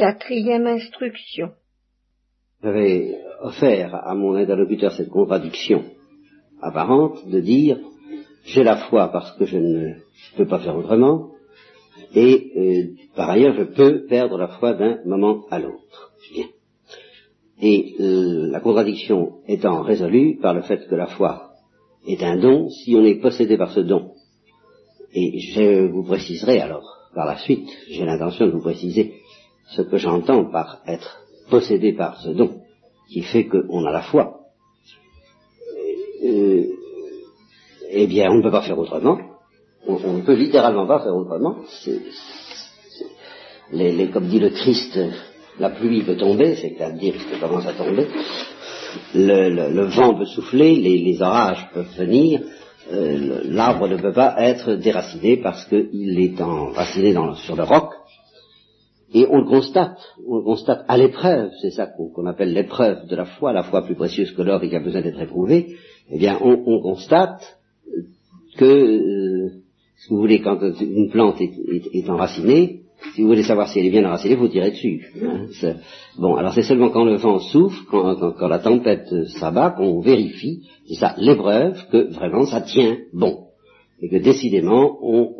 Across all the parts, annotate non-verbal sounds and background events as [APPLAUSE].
Quatrième instruction. J'avais offert à mon interlocuteur cette contradiction apparente de dire j'ai la foi parce que je ne peux pas faire autrement, et euh, par ailleurs je peux perdre la foi d'un moment à l'autre. Et euh, la contradiction étant résolue par le fait que la foi est un don, si on est possédé par ce don, et je vous préciserai alors par la suite, j'ai l'intention de vous préciser ce que j'entends par être possédé par ce don, qui fait qu'on a la foi. Euh, eh bien, on ne peut pas faire autrement. On, ne peut littéralement pas faire autrement. les, comme dit le Christ, la pluie peut tomber, c'est-à-dire que commence à tomber. Le, vent peut souffler, les, orages peuvent venir. Euh, l'arbre ne peut pas être déraciné parce qu'il est enraciné sur le roc. Et on le constate, on le constate à l'épreuve, c'est ça qu'on appelle l'épreuve de la foi, la foi plus précieuse que l'or et qui a besoin d'être éprouvée. Eh bien, on constate que, euh, si vous voulez, quand une plante est, enracinée, si vous voulez savoir si elle est bien enracinée, vous tirez dessus. Hein. bon, alors c'est seulement quand le vent souffle, quand, la tempête s'abat, qu'on vérifie, c'est ça l'épreuve, que vraiment ça tient bon. Et que décidément, on,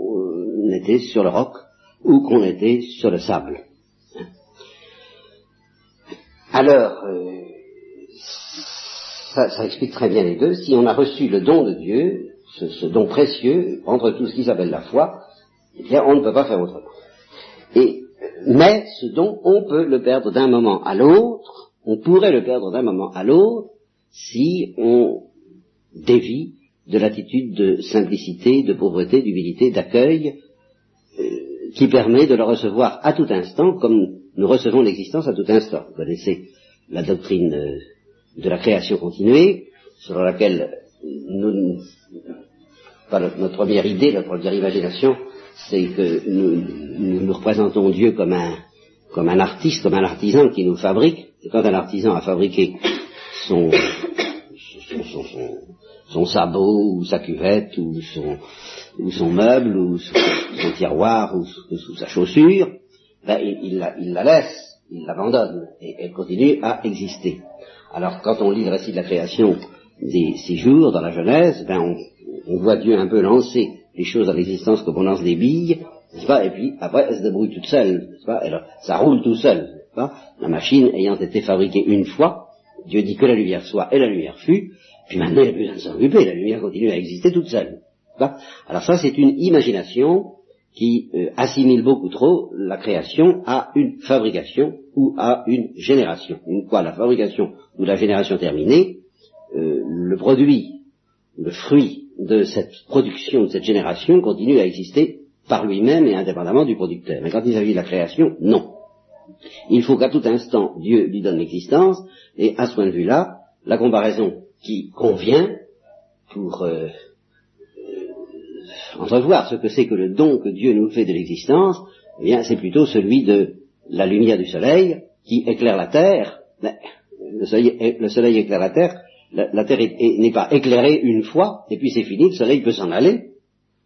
était sur le roc ou qu'on était sur le sable. Alors, euh, ça, explique très bien les deux. Si on a reçu le don de Dieu, ce, don précieux, entre tout ce qui s'appelle la foi, eh on ne peut pas faire autrement. Et, mais ce don, on peut le perdre d'un moment à l'autre, on pourrait le perdre d'un moment à l'autre, si on dévie de l'attitude de simplicité, de pauvreté, d'humilité, d'accueil, euh, qui permet de le recevoir à tout instant, comme nous recevons l'existence à tout instant. Vous connaissez la doctrine euh, de la création continuée, selon laquelle nous, notre première idée, notre première imagination, c'est que nous, nous, représentons Dieu comme un, comme un artiste, comme un artisan qui nous fabrique. Et quand un artisan a fabriqué son, son, son, sabot, ou sa cuvette, ou son, ou son meuble, ou son, tiroir, ou, sa chaussure, ben, il, la, il, la, laisse, il l'abandonne, et elle continue à exister. Alors quand on lit le récit de la création des six jours dans la Genèse, ben on, on voit Dieu un peu lancer les choses à l'existence comme on lance des billes, n'est-ce pas? Et puis après, elle se débrouille toute seule, pas? Alors, ça roule tout seul, n'est-ce pas? La machine ayant été fabriquée une fois, Dieu dit que la lumière soit et la lumière fut, puis maintenant il n'y a plus besoin de s'en occuper, la lumière continue à exister toute seule. Alors ça, c'est une imagination qui euh, assimile beaucoup trop la création à une fabrication ou à une génération. Une fois la fabrication ou la génération terminée, euh, le produit, le fruit de cette production, de cette génération, continue à exister par lui-même et indépendamment du producteur. Mais quand il s'agit de la création, non. Il faut qu'à tout instant, Dieu lui donne l'existence, et à ce point de vue-là, la comparaison qui convient pour euh, entrevoir ce que c'est que le don que Dieu nous fait de l'existence, eh bien, c'est plutôt celui de la lumière du soleil qui éclaire la terre. Le soleil, le soleil éclaire la terre la, Terre n'est pas éclairée une fois, et puis c'est fini, le Soleil peut s'en aller.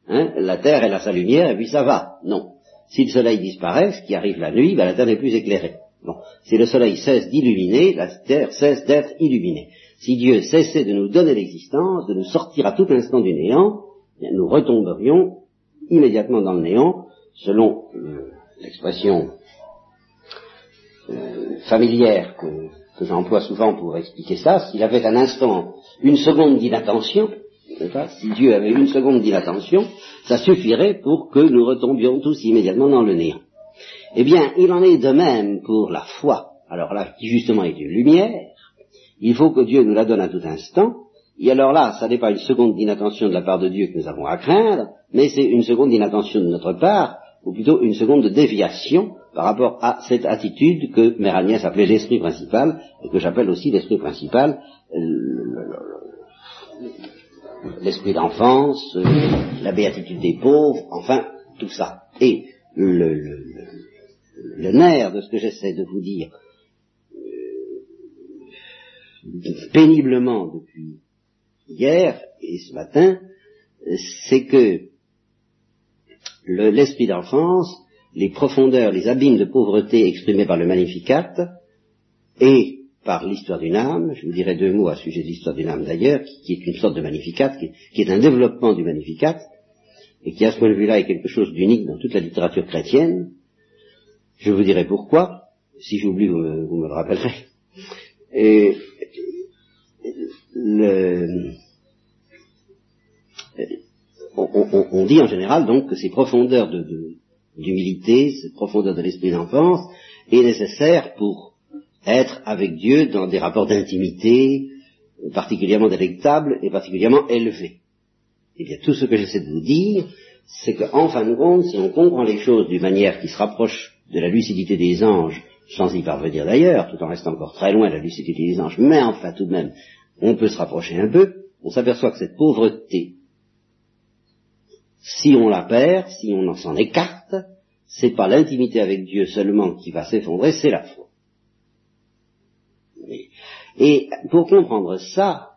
Hein, la Terre, elle a sa lumière, et puis ça va. Non. Si le Soleil disparaît, ce qui arrive la nuit, ben, la Terre n'est plus éclairée. Bon. Si le Soleil cesse d'illuminer, la Terre cesse d'être illuminée. Si Dieu cessait de nous donner l'existence, de nous sortir à tout instant du néant, nous retomberions immédiatement dans le néant, selon euh, l'expression euh, familière que que j'emploie souvent pour expliquer ça, s'il avait un instant, une seconde d'inattention, si Dieu avait une seconde d'inattention, ça suffirait pour que nous retombions tous immédiatement dans le néant. Eh bien, il en est de même pour la foi. Alors là, qui justement est une lumière, il faut que Dieu nous la donne à tout instant, et alors là, ça n'est pas une seconde d'inattention de la part de Dieu que nous avons à craindre, mais c'est une seconde d'inattention de notre part, ou plutôt une seconde de déviation par rapport à cette attitude que Mère appelait l'esprit principal, et que j'appelle aussi l'esprit principal, l'esprit d'enfance, la béatitude des pauvres, enfin, tout ça. Et le, nerf de ce que j'essaie de vous dire euh, péniblement depuis hier et ce matin, c'est que l'esprit d'enfance les profondeurs, les abîmes de pauvreté exprimés par le Magnificat et par l'histoire d'une âme, je vous dirai deux mots à sujet de l'histoire d'une âme d'ailleurs, qui, est une sorte de Magnificat, qui, est un développement du Magnificat, et qui à ce point de vue-là est quelque chose d'unique dans toute la littérature chrétienne. Je vous dirai pourquoi, si j'oublie, vous, vous, me le rappellerez. Et le, on, dit en général donc que ces profondeurs d'humilité, de, cette profondeur de l'esprit d'enfance est nécessaire pour être avec Dieu dans des rapports d'intimité particulièrement délectables et particulièrement élevés. Eh bien, tout ce que j'essaie de vous dire, c'est qu'en fin de compte, si on comprend les choses d'une manière qui se rapproche de la lucidité des anges, sans y parvenir d'ailleurs, tout en restant encore très loin de la lucidité des anges, mais enfin tout de même, on peut se rapprocher un peu, on s'aperçoit que cette pauvreté si on la perd, si on s'en écarte, c'est pas l'intimité avec Dieu seulement qui va s'effondrer, c'est la foi. Et pour comprendre ça,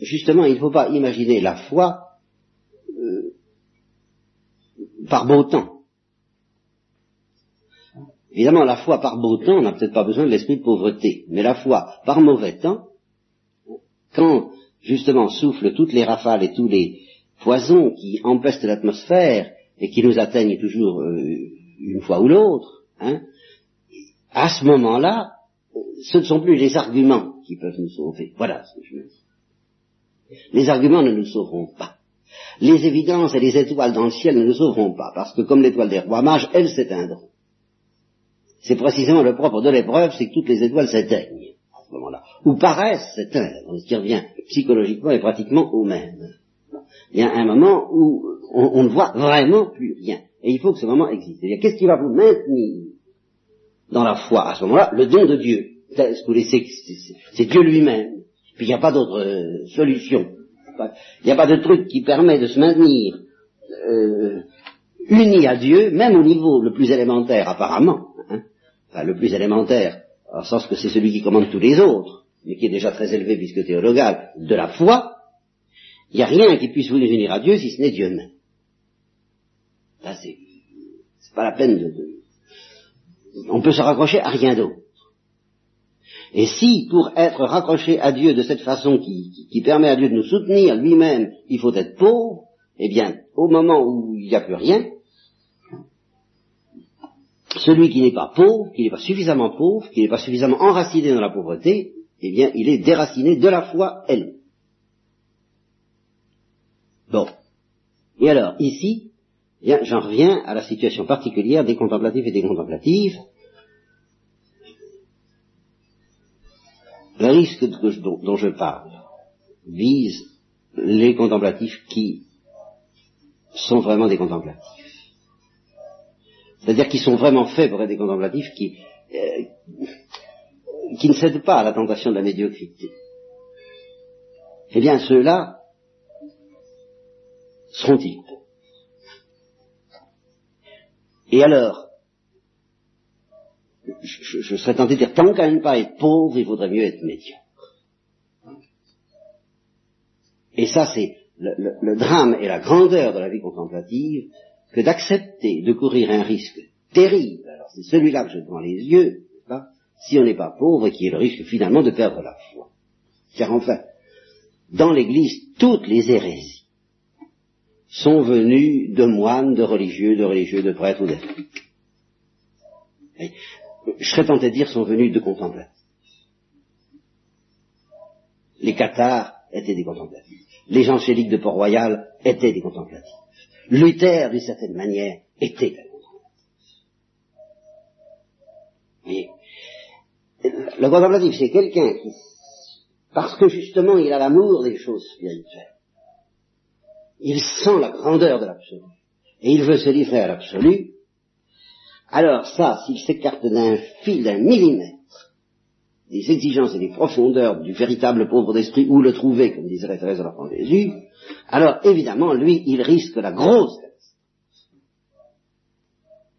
justement, il ne faut pas imaginer la foi euh, par beau temps. Évidemment, la foi par beau temps, on n'a peut-être pas besoin de l'esprit de pauvreté, mais la foi par mauvais temps, quand justement soufflent toutes les rafales et tous les, poisons qui empestent l'atmosphère et qui nous atteignent toujours euh, une fois ou l'autre, hein, à ce moment-là, ce ne sont plus les arguments qui peuvent nous sauver. Voilà ce que je veux dire. Les arguments ne nous sauveront pas. Les évidences et les étoiles dans le ciel ne nous sauveront pas, parce que comme l'étoile des rois mages, elles s'éteindront. C'est précisément le propre de l'épreuve, c'est que toutes les étoiles s'éteignent moment-là, ou paraissent s'éteindre, ce qui revient psychologiquement et pratiquement au même il y a un moment où on, ne voit vraiment plus rien. Et il faut que ce moment existe. Qu'est-ce qui va vous maintenir dans la foi à ce moment-là? Le don de Dieu. C'est Dieu lui-même. Puis il n'y a pas d'autre euh, solution. Il n'y a pas de truc qui permet de se maintenir euh, uni à Dieu, même au niveau le plus élémentaire apparemment. Hein. Enfin, le plus élémentaire, en sens que c'est celui qui commande tous les autres, mais qui est déjà très élevé puisque théologal, de la foi, il n'y a rien qui puisse vous unir à Dieu si ce n'est Dieu même. Ça, c'est, c'est pas la peine de, On peut se raccrocher à rien d'autre. Et si, pour être raccroché à Dieu de cette façon qui, qui, permet à Dieu de nous soutenir lui-même, il faut être pauvre, eh bien, au moment où il n'y a plus rien, celui qui n'est pas pauvre, qui n'est pas suffisamment pauvre, qui n'est pas suffisamment enraciné dans la pauvreté, eh bien, il est déraciné de la foi elle. Bon. Et alors, ici, j'en reviens à la situation particulière des contemplatifs et des contemplatives. Le risque dont, je parle vise les contemplatifs qui sont vraiment des contemplatifs. C'est-à-dire qui sont vraiment faits pour être des contemplatifs qui, euh, qui ne cèdent pas à la tentation de la médiocrité. Eh bien, ceux-là, seront-ils Et alors, je, serais tenté de dire, tant qu'à ne pas être pauvre, il vaudrait mieux être médiocre. Et ça, c'est le, drame et la grandeur de la vie contemplative que d'accepter de courir un risque terrible. Alors c'est celui-là que j'ai devant les yeux, pas, si on n'est pas pauvre qui est le risque finalement de perdre la foi. Car enfin, dans l'Église, toutes les hérésies sont venus de moines, de religieux, de religieux, de prêtres ou d'ethniques. Je serais tenté de dire sont venus de contemplatifs. Les cathares étaient des contemplatifs. Les angéliques de Port-Royal étaient des contemplatifs. Luther, d'une certaine manière, était un contemplatif. le contemplatif, c'est quelqu'un qui, parce que justement il a l'amour des choses spirituelles, il sent la grandeur de l'absolu, et il veut se livrer à l'absolu, alors ça, s'il s'écarte d'un fil d'un millimètre des exigences et des profondeurs du véritable pauvre d'esprit, où le trouver, comme disait Thérèse de l'enfant Jésus, alors évidemment, lui, il risque la grosse catastrophe.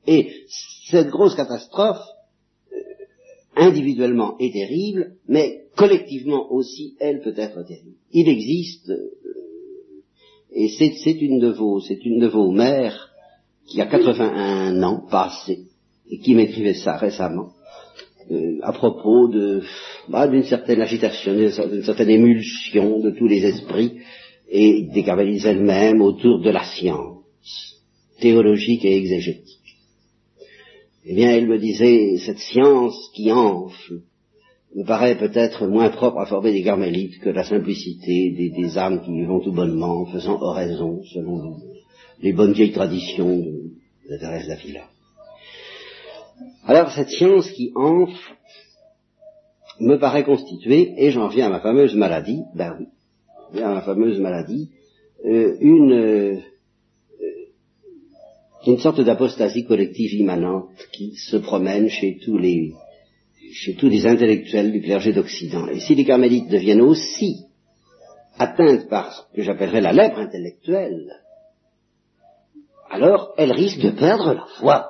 Et cette grosse catastrophe, euh, individuellement est terrible, mais collectivement aussi, elle peut être terrible. Il existe euh, et c'est une de vos, c'est une de vos mères qui a 81 ans passé, et qui m'écrivait ça récemment, euh, à propos bah, d'une certaine agitation, d'une certaine émulsion de tous les esprits et des carmélites elles-mêmes autour de la science théologique et exégétique. Eh bien, elle me disait, cette science qui enfle me paraît peut-être moins propre à former des carmélites que la simplicité des, âmes qui vont tout bonnement, faisant oraison selon les bonnes vieilles traditions de, de Thérèse d'Avila. Alors cette science qui me paraît constituer, et j'en viens à ma fameuse maladie, ben à ma fameuse maladie, euh, une, euh, une sorte d'apostasie collective immanente qui se promène chez tous les chez tous les intellectuels du clergé d'Occident. Et si les carmélites deviennent aussi atteintes par ce que j'appellerais la lèpre intellectuelle, alors elles risquent de perdre la foi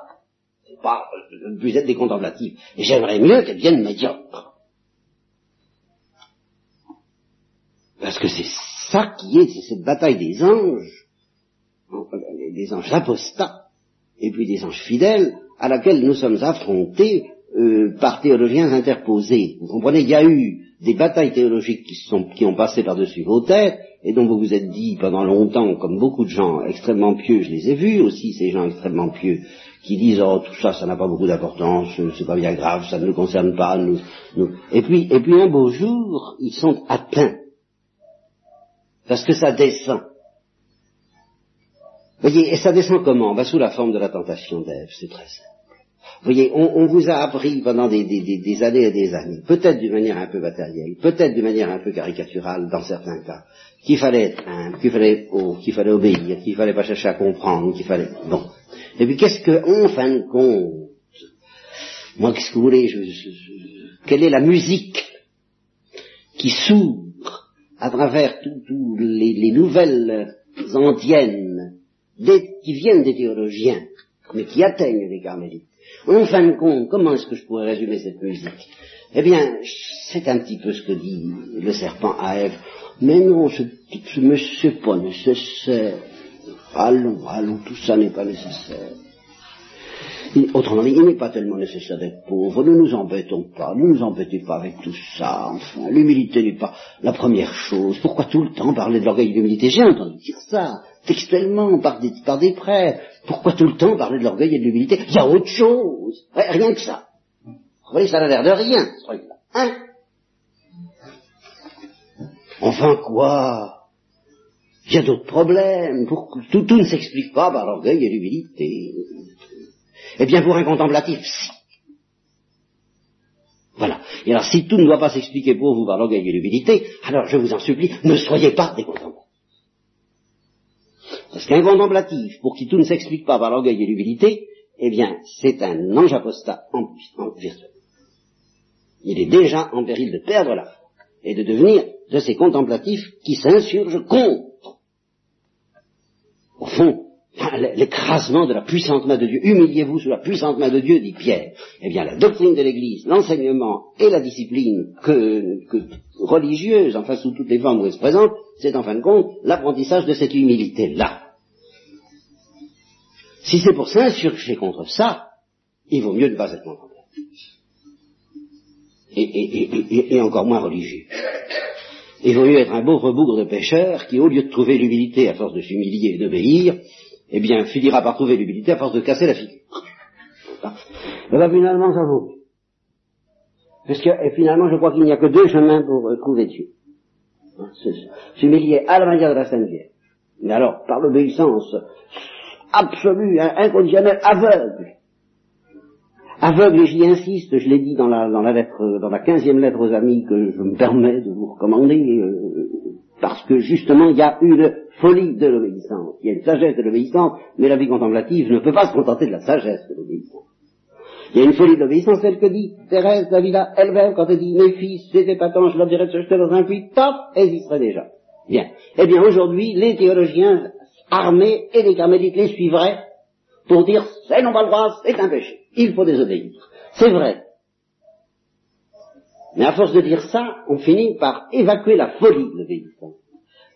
pas plus être des contemplatifs. Et j'aimerais mieux qu'elles deviennent médiocres. Parce que c'est ça qui est, c'est cette bataille des anges, des anges apostats, et puis des anges fidèles, à laquelle nous sommes affrontés euh, par théologiens interposés. Vous comprenez, il y a eu des batailles théologiques qui, sont, qui ont passé par-dessus vos têtes, et dont vous vous êtes dit pendant longtemps, comme beaucoup de gens extrêmement pieux, je les ai vus aussi, ces gens extrêmement pieux, qui disent oh tout ça, ça n'a pas beaucoup d'importance, c'est pas bien grave, ça ne nous concerne pas, nous, nous. Et puis, et puis un beau jour, ils sont atteints. Parce que ça descend. Voyez, et ça descend comment? Ben, Sous la forme de la tentation d'Ève, c'est très simple. Voyez, on, vous a appris pendant des, des, années et des années, peut-être d'une manière un peu matérielle, peut-être d'une manière un peu caricaturale dans certains cas, qu'il fallait être humble, qu'il fallait, qu'il fallait obéir, qu'il fallait pas chercher à comprendre, qu'il fallait... Bon. Et puis qu'est-ce que, en fin de compte, moi qu'est-ce que vous voulez, quelle est la musique qui s'ouvre à travers toutes les, nouvelles antiennes qui viennent des théologiens, mais qui atteignent les carmélites En fin de compte, comment est-ce que je pourrais résumer cette musique? Eh bien, c'est un petit peu ce que dit le serpent à Ève. Mais non, ce, n'est pas nécessaire. Allons, allons, tout ça n'est pas nécessaire. autrement dit, il n'est pas tellement nécessaire d'être pauvre, ne nous embêtons pas, ne nous embêtez pas avec tout ça, enfin, l'humilité n'est pas la première chose. Pourquoi tout le temps parler de l'orgueil et de l'humilité? J'ai entendu dire ça, textuellement, par des, par des prêtres. Pourquoi tout le temps parler de l'orgueil et de l'humilité? Il y a autre chose, rien que ça. Vous voyez, ça n'a l'air de rien, ce truc-là. Hein? Enfin quoi? Il y a d'autres problèmes. Tout, tout, ne s'explique pas par l'orgueil et l'humilité. Eh bien, pour un contemplatif, si. Voilà. Et alors, si tout ne doit pas s'expliquer pour vous par l'orgueil et l'humilité, alors je vous en supplie, ne soyez pas des contemplatifs. Parce qu'un contemplatif, pour qui tout ne s'explique pas par l'orgueil et l'humilité, eh bien, c'est un ange apostat en, en virtuel. Il est déjà en péril de perdre la foi et de devenir de ces contemplatifs qui s'insurgent contre au fond, [LAUGHS] l'écrasement de la puissante main de Dieu. Humiliez-vous sous la puissante main de Dieu, dit Pierre. Eh bien, la doctrine de l'Église, l'enseignement et la discipline que, religieuse, enfin sous toutes les formes où elle se présente, c'est en fin de compte l'apprentissage de cette humilité-là. Si c'est pour s'insurger contre ça, il vaut mieux ne pas être contemplatif. et encore moins religieux. Il vaut mieux être un beau rebougre de pêcheur qui, au lieu de trouver l'humilité à force de s'humilier et d'obéir, eh bien, finira par trouver l'humilité à force de casser la figure. Et bien, finalement, ça vaut Parce que, et finalement, je crois qu'il n'y a que deux chemins pour euh, trouver Dieu. S'humilier à la manière de la Sainte Vierge. Mais alors, par l'obéissance absolue, inconditionnelle, aveugle, Aveugle, et j'y insiste, je l'ai dit dans la, dans la lettre, dans la quinzième lettre aux amis que je me permets de vous recommander, euh, parce que justement il y a une folie de l'obéissance, il y a une sagesse de l'obéissance, mais la vie contemplative ne peut pas se contenter de la sagesse de l'obéissance. Il y a une folie de l'obéissance, celle que dit Thérèse Davila elle-même quand elle dit mes fils, c'était pas tant, je leur dirais de se jeter dans un puits, top, elles y seraient déjà. Bien. Eh bien aujourd'hui, les théologiens armés et les carmélites les suivraient pour dire c'est non pas le droit, c'est un péché il faut désobéir. C'est vrai. Mais à force de dire ça, on finit par évacuer la folie de l'obéissance.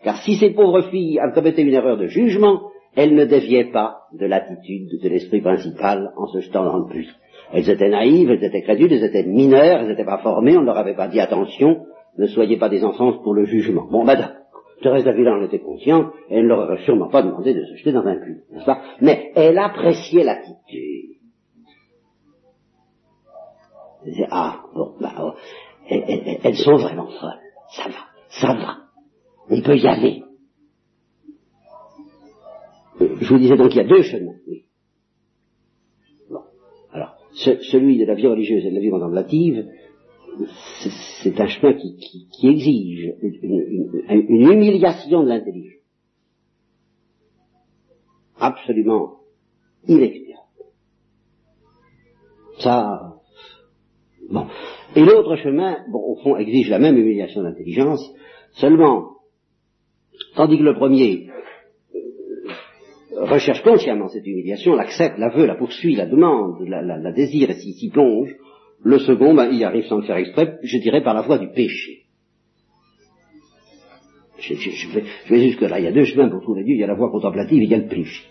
Car si ces pauvres filles avaient commetté une erreur de jugement, elles ne déviaient pas de l'attitude de l'esprit principal en se jetant dans le puits. Elles étaient naïves, elles étaient crédules, elles étaient mineures, elles n'étaient pas formées, on ne leur avait pas dit attention, ne soyez pas des enfants pour le jugement. Bon, d'accord. Thérèse d'Avila en était consciente, elle ne leur aurait sûrement pas demandé de se jeter dans un puits, n'est-ce pas? Mais elle appréciait l'attitude. Ah, bon, bah, oh, elles, sont vraiment folles. Ça va, ça va. On peut y aller. Je vous disais donc qu'il y a deux chemins. Oui. Bon. Alors, ce- celui de la vie religieuse et de la vie contemplative, c'est- un chemin qui, exige une, une- humiliation de l'intelligence. Absolument inexpirable. Ça, bon. Et l'autre chemin, bon, au fond, exige la même humiliation de l'intelligence, seulement, tandis que le premier recherche consciemment cette humiliation, l'accepte, la veut, la poursuit, la demande, la, désire et s'y plonge. Le second, ben, il arrive sans le faire exprès, je dirais par la voie du péché. Je, je- je vais, je vais jusque-là. Il y a deux chemins pour trouver Dieu. Il y a la voie contemplative et il y a le péché.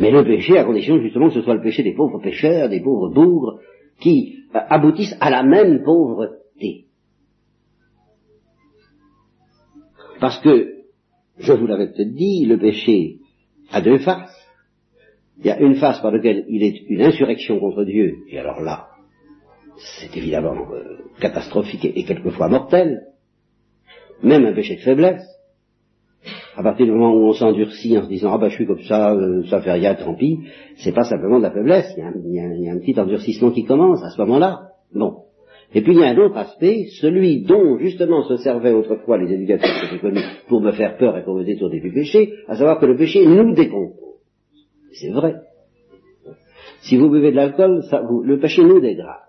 Mais le péché, à condition justement que ce soit le péché des pauvres pécheurs, des pauvres bougres, qui euh, aboutissent à la même pauvreté. Parce que, je vous l'avais peut-être dit, le péché a deux faces. Il y a une face par laquelle il est une insurrection contre Dieu, et alors là, c'est évidemment euh, catastrophique et quelquefois mortel, même un péché de faiblesse. À partir du moment où on s'endurcit en se disant ah ben je suis comme ça, euh, ça fait rien, tant pis, c'est pas simplement de la faiblesse, il y, a un, petit endurcissement qui commence à ce moment-là. Bon. Et puis il y a un autre aspect, celui dont justement se servaient autrefois les éducateurs que j'ai connus pour me faire peur et pour me détourner du péché, à savoir que le péché nous décompose. C'est vrai. Si vous buvez de l'alcool, ça vous- le péché nous dégrade.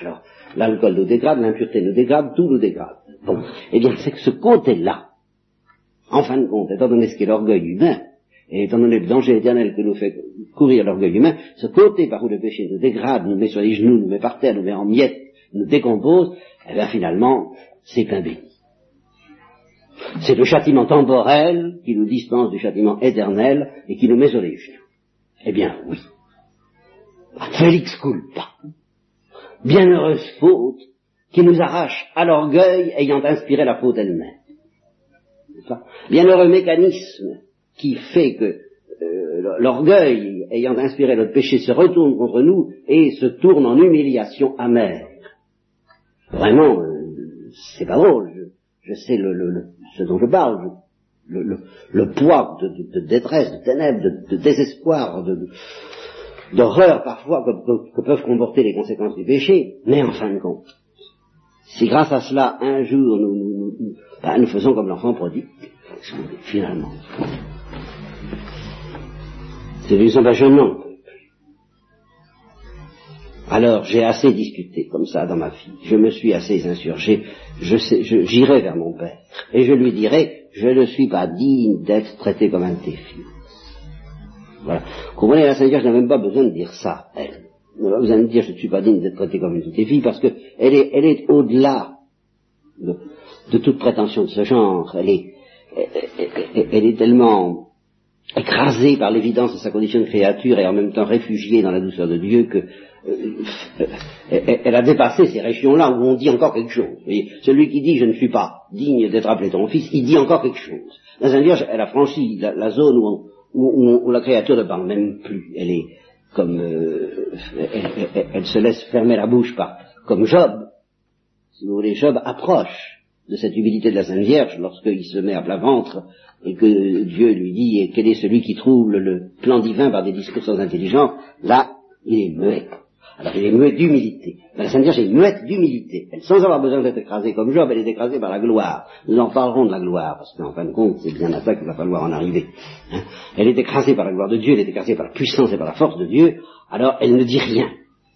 Alors, l'alcool nous dégrade, l'impureté nous dégrade, tout nous dégrade. Bon, eh bien, c'est que ce côté-là, en fin de compte, étant donné ce qu'est l'orgueil humain, et étant donné le danger éternel que nous fait courir l'orgueil humain, ce côté par où le péché nous dégrade, nous met sur les genoux, nous met par terre, nous met en miettes, nous décompose, eh bien finalement, c'est un béni. C'est le châtiment temporel qui nous dispense du châtiment éternel et qui nous met sur les genoux. Eh bien, oui. Félix culpa. Bienheureuse faute qui nous arrache à l'orgueil ayant inspiré la faute elle-même. Bienheureux mécanisme qui fait que euh, l'orgueil ayant inspiré notre péché se retourne contre nous et se tourne en humiliation amère. Vraiment, euh, c'est pas drôle. Je, sais ce dont je parle. Le, poids de, détresse, de ténèbres, de, désespoir, d'horreur parfois que, peuvent comporter les conséquences du péché. Mais en fin de compte, si grâce à cela, un jour, nous- ben, nous faisons comme l'enfant prodigue, finalement, c'est sans gênant. Alors, j'ai assez discuté comme ça dans ma vie. Je me suis assez insurgé. Je sais, je- j'irai vers mon père et je lui dirai, je ne suis pas digne d'être traité comme un de tes fils. Voilà. Comprenez, la Sainte Vierge n'a même pas besoin de dire ça, elle. Elle n'a pas besoin de dire, je ne suis pas digne d'être traité comme une de tes filles, parce que elle est, elle est au-delà de, de toute prétention de ce genre. Elle est, elle, est tellement écrasée par l'évidence de sa condition de créature et en même temps réfugiée dans la douceur de Dieu que euh, elle, elle a dépassé ces régions-là où on dit encore quelque chose. Voyez, celui qui dit je ne suis pas digne d'être appelé ton fils, il dit encore quelque chose. La Sainte Vierge, elle a franchi la, zone où, la créature ne parle même plus. Elle est comme euh, elle se laisse fermer la bouche par comme Job. Si vous voulez, Job approche de cette humilité de la Sainte Vierge lorsqu'il se met à plat ventre et que Dieu lui dit quel est celui qui trouble le plan divin par des discours sans intelligence, là, il est muet. Alors il est muet d'humilité. Mais la Sainte Vierge est muette d'humilité. Elle, sans avoir besoin d'être écrasée comme Job, elle est écrasée par la gloire. Nous en parlerons de la gloire, parce qu'en fin de compte, c'est bien à ça qu'il va falloir en arriver. hein. Elle est écrasée par la gloire de Dieu, elle est écrasée par la puissance et par la force de Dieu, alors elle ne dit rien.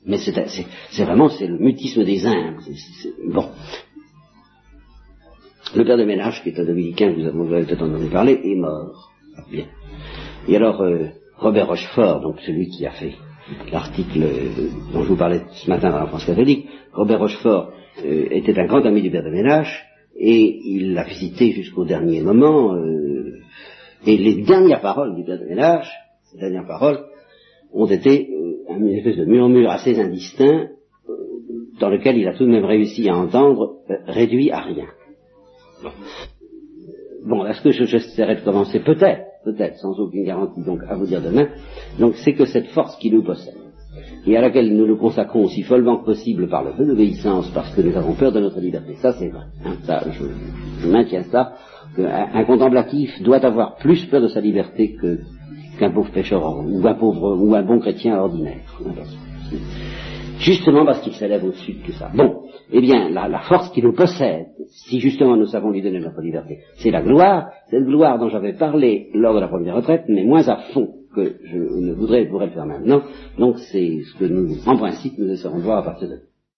Mais c'est vraiment c'est le mutisme des humbles. Bon. Le père de ménage, qui est un dominicain, vous avez peut-être entendu parler, est mort. Bien. Et alors, euh, Robert Rochefort, donc celui qui a fait l'article euh, dont je vous parlais ce matin dans la France catholique, Robert Rochefort euh, était un grand ami du père de ménage, et il l'a visité jusqu'au dernier moment, euh, Et les dernières paroles du père de ménage, ces dernières paroles, ont été euh, une espèce de murmure assez indistinct, euh, dans lequel il a tout de même réussi à entendre, réduit à rien. Bon, est-ce que j'essaierai de commencer Peut-être, peut-être, sans aucune garantie donc à vous dire demain. Donc c'est que cette force qui nous possède, et à laquelle nous nous consacrons aussi follement que possible par le peu d'obéissance, parce que nous avons peur de notre liberté, ça c'est vrai. Hein, ça, je, maintiens ça, qu'un contemplatif doit avoir plus peur de sa liberté qu'un pauvre pécheur ou un pauvre ou un bon chrétien ordinaire. Justement parce qu'il s'élève au-dessus de tout ça. Bon, eh bien, la, force qui nous possède, si justement nous savons lui donner notre liberté, c'est la gloire, cette gloire dont j'avais parlé lors de la première retraite, mais moins à fond que je ne voudrais, pourrais le faire maintenant. Donc c'est ce que nous, en principe, nous essaierons de voir à partir de